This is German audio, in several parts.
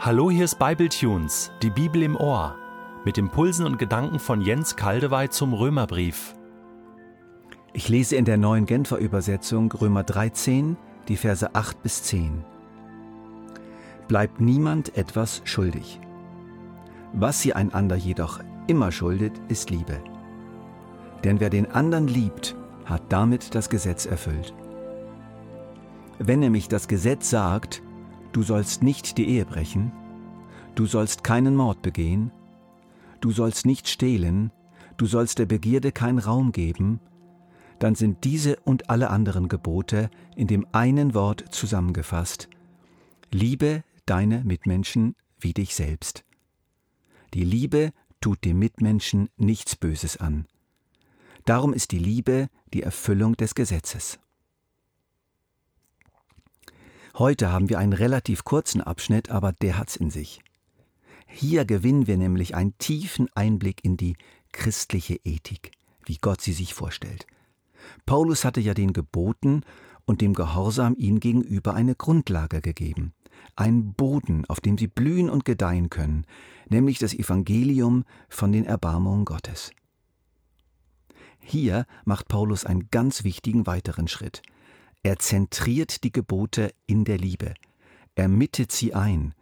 Hallo, hier ist Bibletunes, die Bibel im Ohr, mit Impulsen und Gedanken von Jens Kaldewey zum Römerbrief. Ich lese in der neuen Genfer Übersetzung Römer 13, die Verse 8 bis 10. Bleibt niemand etwas schuldig. Was sie einander jedoch immer schuldet, ist Liebe. Denn wer den anderen liebt, hat damit das Gesetz erfüllt. Wenn nämlich das Gesetz sagt, Du sollst nicht die Ehe brechen, du sollst keinen Mord begehen, du sollst nicht stehlen, du sollst der Begierde keinen Raum geben, dann sind diese und alle anderen Gebote in dem einen Wort zusammengefasst. Liebe deine Mitmenschen wie dich selbst. Die Liebe tut dem Mitmenschen nichts Böses an. Darum ist die Liebe die Erfüllung des Gesetzes. Heute haben wir einen relativ kurzen Abschnitt, aber der hat's in sich. Hier gewinnen wir nämlich einen tiefen Einblick in die christliche Ethik, wie Gott sie sich vorstellt. Paulus hatte ja den Geboten und dem Gehorsam ihnen gegenüber eine Grundlage gegeben, einen Boden, auf dem sie blühen und gedeihen können, nämlich das Evangelium von den Erbarmungen Gottes. Hier macht Paulus einen ganz wichtigen weiteren Schritt. Er zentriert die Gebote in der Liebe. Er mittet sie ein.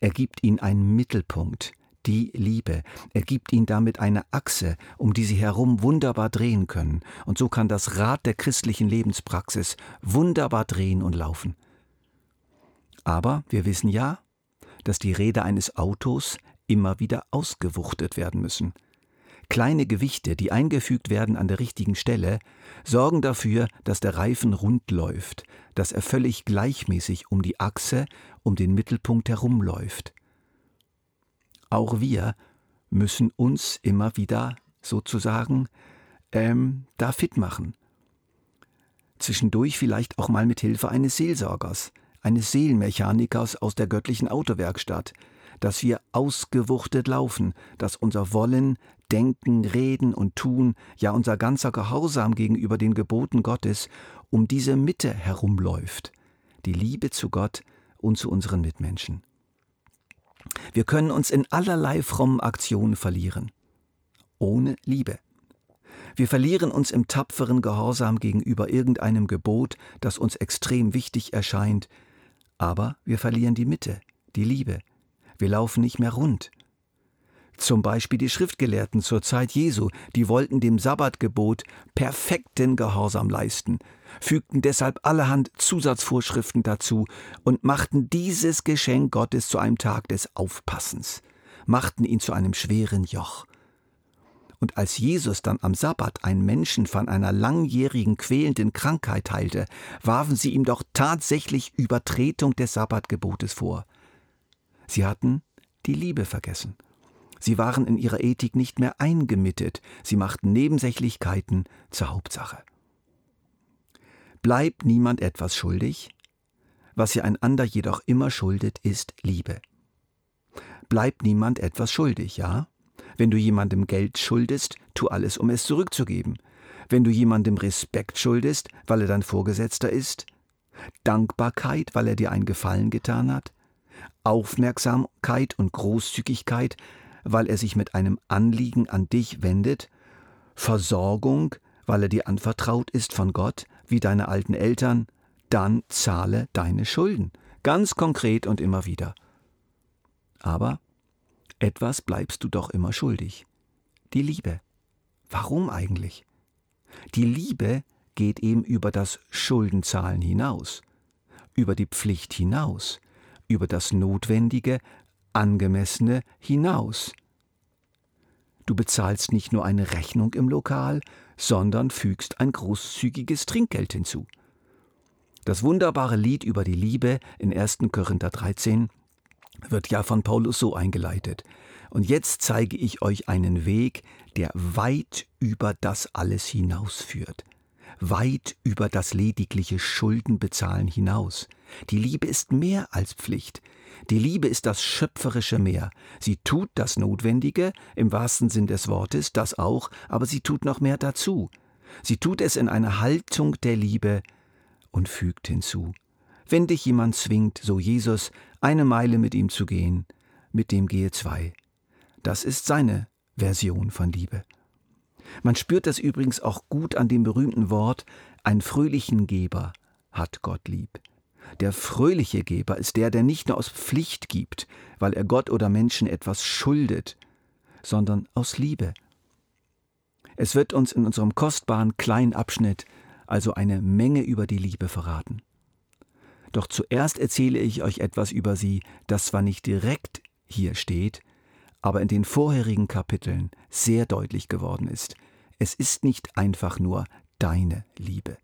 Er gibt ihnen einen Mittelpunkt, die Liebe. Er gibt ihnen damit eine Achse, um die sie herum wunderbar drehen können. Und so kann das Rad der christlichen Lebenspraxis wunderbar drehen und laufen. Aber wir wissen ja, dass die Räder eines Autos immer wieder ausgewuchtet werden müssen. Kleine Gewichte, die eingefügt werden an der richtigen Stelle, sorgen dafür, dass der Reifen rund läuft, dass er völlig gleichmäßig um die Achse, um den Mittelpunkt herumläuft. Auch wir müssen uns immer wieder sozusagen ähm, da fit machen. Zwischendurch vielleicht auch mal mit Hilfe eines Seelsorgers, eines Seelenmechanikers aus der göttlichen Autowerkstatt, dass wir ausgewuchtet laufen, dass unser Wollen, Denken, Reden und Tun, ja unser ganzer Gehorsam gegenüber den Geboten Gottes um diese Mitte herumläuft, die Liebe zu Gott und zu unseren Mitmenschen. Wir können uns in allerlei frommen Aktionen verlieren, ohne Liebe. Wir verlieren uns im tapferen Gehorsam gegenüber irgendeinem Gebot, das uns extrem wichtig erscheint, aber wir verlieren die Mitte, die Liebe, wir laufen nicht mehr rund. Zum Beispiel die Schriftgelehrten zur Zeit Jesu, die wollten dem Sabbatgebot perfekten Gehorsam leisten, fügten deshalb allerhand Zusatzvorschriften dazu und machten dieses Geschenk Gottes zu einem Tag des Aufpassens, machten ihn zu einem schweren Joch. Und als Jesus dann am Sabbat einen Menschen von einer langjährigen quälenden Krankheit heilte, warfen sie ihm doch tatsächlich Übertretung des Sabbatgebotes vor. Sie hatten die Liebe vergessen. Sie waren in ihrer Ethik nicht mehr eingemittet, sie machten Nebensächlichkeiten zur Hauptsache. Bleibt niemand etwas schuldig? Was ihr einander jedoch immer schuldet, ist Liebe. Bleibt niemand etwas schuldig, ja? Wenn du jemandem Geld schuldest, tu alles, um es zurückzugeben. Wenn du jemandem Respekt schuldest, weil er dein Vorgesetzter ist, Dankbarkeit, weil er dir einen Gefallen getan hat, Aufmerksamkeit und Großzügigkeit, weil er sich mit einem Anliegen an dich wendet, Versorgung, weil er dir anvertraut ist von Gott, wie deine alten Eltern, dann zahle deine Schulden, ganz konkret und immer wieder. Aber etwas bleibst du doch immer schuldig. Die Liebe. Warum eigentlich? Die Liebe geht eben über das Schuldenzahlen hinaus, über die Pflicht hinaus, über das Notwendige, Angemessene hinaus. Du bezahlst nicht nur eine Rechnung im Lokal, sondern fügst ein großzügiges Trinkgeld hinzu. Das wunderbare Lied über die Liebe in 1. Korinther 13 wird ja von Paulus so eingeleitet. Und jetzt zeige ich euch einen Weg, der weit über das alles hinausführt weit über das ledigliche Schuldenbezahlen hinaus. Die Liebe ist mehr als Pflicht. Die Liebe ist das schöpferische Meer. Sie tut das Notwendige, im wahrsten Sinn des Wortes, das auch, aber sie tut noch mehr dazu. Sie tut es in einer Haltung der Liebe und fügt hinzu. Wenn dich jemand zwingt, so Jesus, eine Meile mit ihm zu gehen, mit dem gehe zwei. Das ist seine Version von Liebe. Man spürt das übrigens auch gut an dem berühmten Wort, ein fröhlichen Geber hat Gott lieb. Der fröhliche Geber ist der, der nicht nur aus Pflicht gibt, weil er Gott oder Menschen etwas schuldet, sondern aus Liebe. Es wird uns in unserem kostbaren kleinen Abschnitt also eine Menge über die Liebe verraten. Doch zuerst erzähle ich euch etwas über sie, das zwar nicht direkt hier steht, aber in den vorherigen Kapiteln sehr deutlich geworden ist. Es ist nicht einfach nur deine Liebe.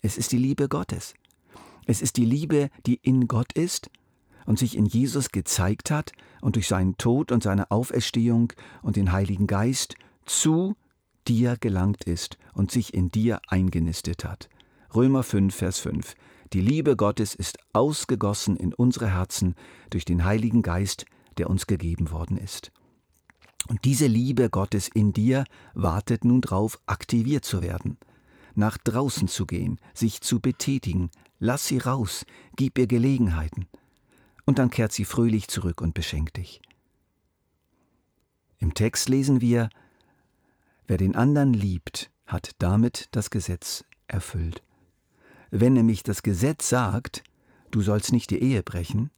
Es ist die Liebe Gottes. Es ist die Liebe, die in Gott ist und sich in Jesus gezeigt hat und durch seinen Tod und seine Auferstehung und den Heiligen Geist zu dir gelangt ist und sich in dir eingenistet hat. Römer 5, Vers 5. Die Liebe Gottes ist ausgegossen in unsere Herzen durch den Heiligen Geist, der uns gegeben worden ist. Und diese Liebe Gottes in dir wartet nun drauf, aktiviert zu werden, nach draußen zu gehen, sich zu betätigen. Lass sie raus, gib ihr Gelegenheiten. Und dann kehrt sie fröhlich zurück und beschenkt dich. Im Text lesen wir, Wer den anderen liebt, hat damit das Gesetz erfüllt. Wenn nämlich das Gesetz sagt, du sollst nicht die Ehe brechen,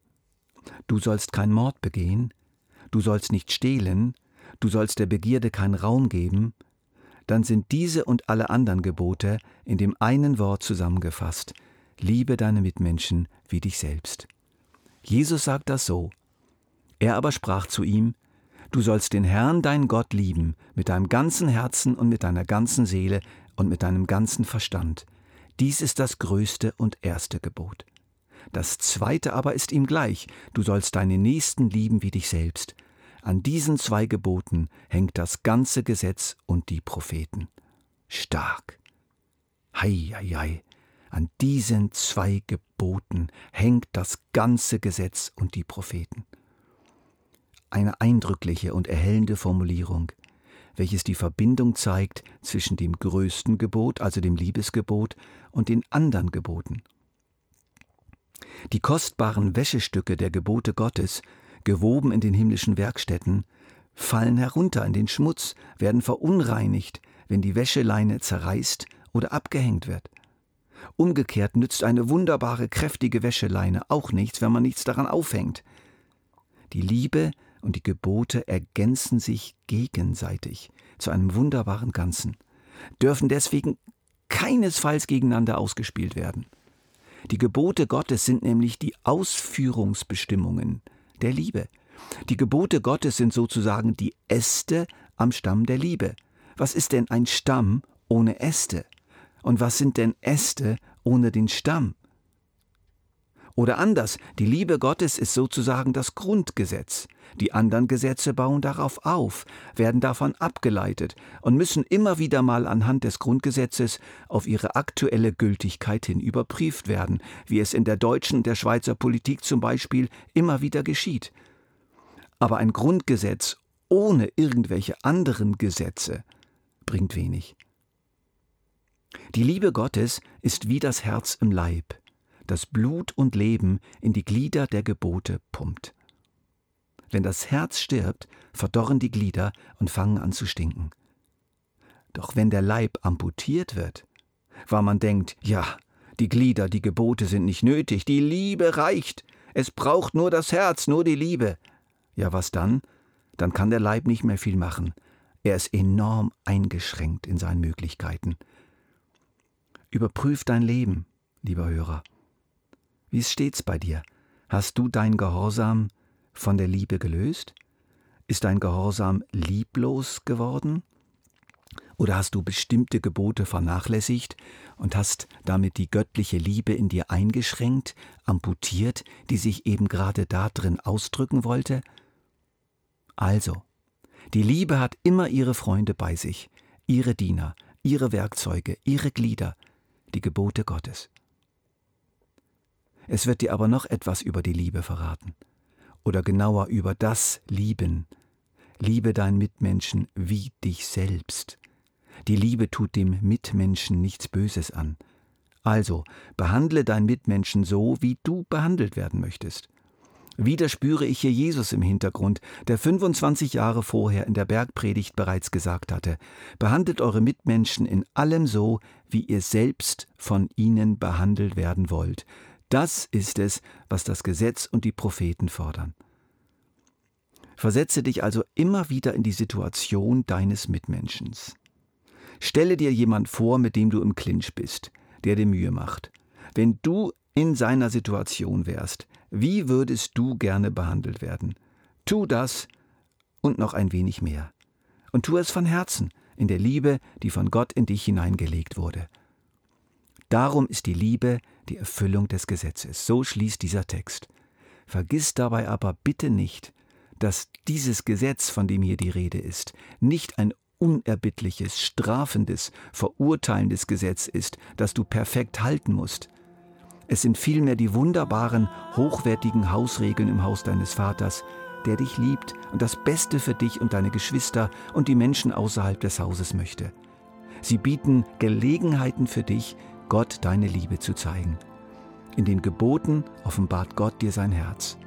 du sollst keinen Mord begehen, du sollst nicht stehlen, du sollst der Begierde keinen Raum geben, dann sind diese und alle anderen Gebote in dem einen Wort zusammengefasst, liebe deine Mitmenschen wie dich selbst. Jesus sagt das so. Er aber sprach zu ihm, Du sollst den Herrn, dein Gott, lieben, mit deinem ganzen Herzen und mit deiner ganzen Seele und mit deinem ganzen Verstand. Dies ist das größte und erste Gebot. Das zweite aber ist ihm gleich, du sollst deine Nächsten lieben wie dich selbst. An diesen zwei Geboten hängt das ganze Gesetz und die Propheten. Stark. Hei, hei, hei. An diesen zwei Geboten hängt das ganze Gesetz und die Propheten eine eindrückliche und erhellende Formulierung, welches die Verbindung zeigt zwischen dem größten Gebot, also dem Liebesgebot, und den anderen Geboten. Die kostbaren Wäschestücke der Gebote Gottes, gewoben in den himmlischen Werkstätten, fallen herunter in den Schmutz, werden verunreinigt, wenn die Wäscheleine zerreißt oder abgehängt wird. Umgekehrt nützt eine wunderbare, kräftige Wäscheleine auch nichts, wenn man nichts daran aufhängt. Die Liebe und die Gebote ergänzen sich gegenseitig zu einem wunderbaren Ganzen, dürfen deswegen keinesfalls gegeneinander ausgespielt werden. Die Gebote Gottes sind nämlich die Ausführungsbestimmungen der Liebe. Die Gebote Gottes sind sozusagen die Äste am Stamm der Liebe. Was ist denn ein Stamm ohne Äste? Und was sind denn Äste ohne den Stamm? Oder anders, die Liebe Gottes ist sozusagen das Grundgesetz. Die anderen Gesetze bauen darauf auf, werden davon abgeleitet und müssen immer wieder mal anhand des Grundgesetzes auf ihre aktuelle Gültigkeit hin überprüft werden, wie es in der deutschen und der Schweizer Politik zum Beispiel immer wieder geschieht. Aber ein Grundgesetz ohne irgendwelche anderen Gesetze bringt wenig. Die Liebe Gottes ist wie das Herz im Leib das Blut und Leben in die Glieder der Gebote pumpt. Wenn das Herz stirbt, verdorren die Glieder und fangen an zu stinken. Doch wenn der Leib amputiert wird, weil man denkt, ja, die Glieder, die Gebote sind nicht nötig, die Liebe reicht, es braucht nur das Herz, nur die Liebe. Ja, was dann? Dann kann der Leib nicht mehr viel machen. Er ist enorm eingeschränkt in seinen Möglichkeiten. Überprüf dein Leben, lieber Hörer. Wie steht's bei dir? Hast du dein Gehorsam von der Liebe gelöst? Ist dein Gehorsam lieblos geworden? Oder hast du bestimmte Gebote vernachlässigt und hast damit die göttliche Liebe in dir eingeschränkt, amputiert, die sich eben gerade darin ausdrücken wollte? Also, die Liebe hat immer ihre Freunde bei sich, ihre Diener, ihre Werkzeuge, ihre Glieder, die Gebote Gottes. Es wird dir aber noch etwas über die Liebe verraten. Oder genauer über das Lieben. Liebe deinen Mitmenschen wie dich selbst. Die Liebe tut dem Mitmenschen nichts Böses an. Also behandle deinen Mitmenschen so, wie du behandelt werden möchtest. Wieder spüre ich hier Jesus im Hintergrund, der 25 Jahre vorher in der Bergpredigt bereits gesagt hatte, behandelt eure Mitmenschen in allem so, wie ihr selbst von ihnen behandelt werden wollt. Das ist es, was das Gesetz und die Propheten fordern. Versetze dich also immer wieder in die Situation deines Mitmenschens. Stelle dir jemand vor, mit dem du im Clinch bist, der dir Mühe macht. Wenn du in seiner Situation wärst, wie würdest du gerne behandelt werden? Tu das und noch ein wenig mehr. Und tu es von Herzen, in der Liebe, die von Gott in dich hineingelegt wurde. Darum ist die Liebe die Erfüllung des Gesetzes. So schließt dieser Text. Vergiss dabei aber bitte nicht, dass dieses Gesetz, von dem hier die Rede ist, nicht ein unerbittliches, strafendes, verurteilendes Gesetz ist, das du perfekt halten musst. Es sind vielmehr die wunderbaren, hochwertigen Hausregeln im Haus deines Vaters, der dich liebt und das Beste für dich und deine Geschwister und die Menschen außerhalb des Hauses möchte. Sie bieten Gelegenheiten für dich, Gott deine Liebe zu zeigen. In den Geboten offenbart Gott dir sein Herz.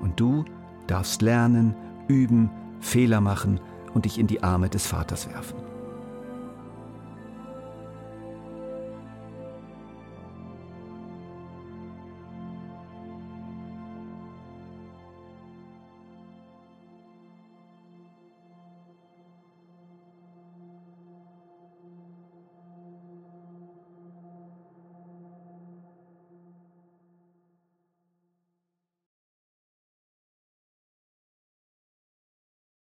Und du darfst lernen, üben, Fehler machen und dich in die Arme des Vaters werfen.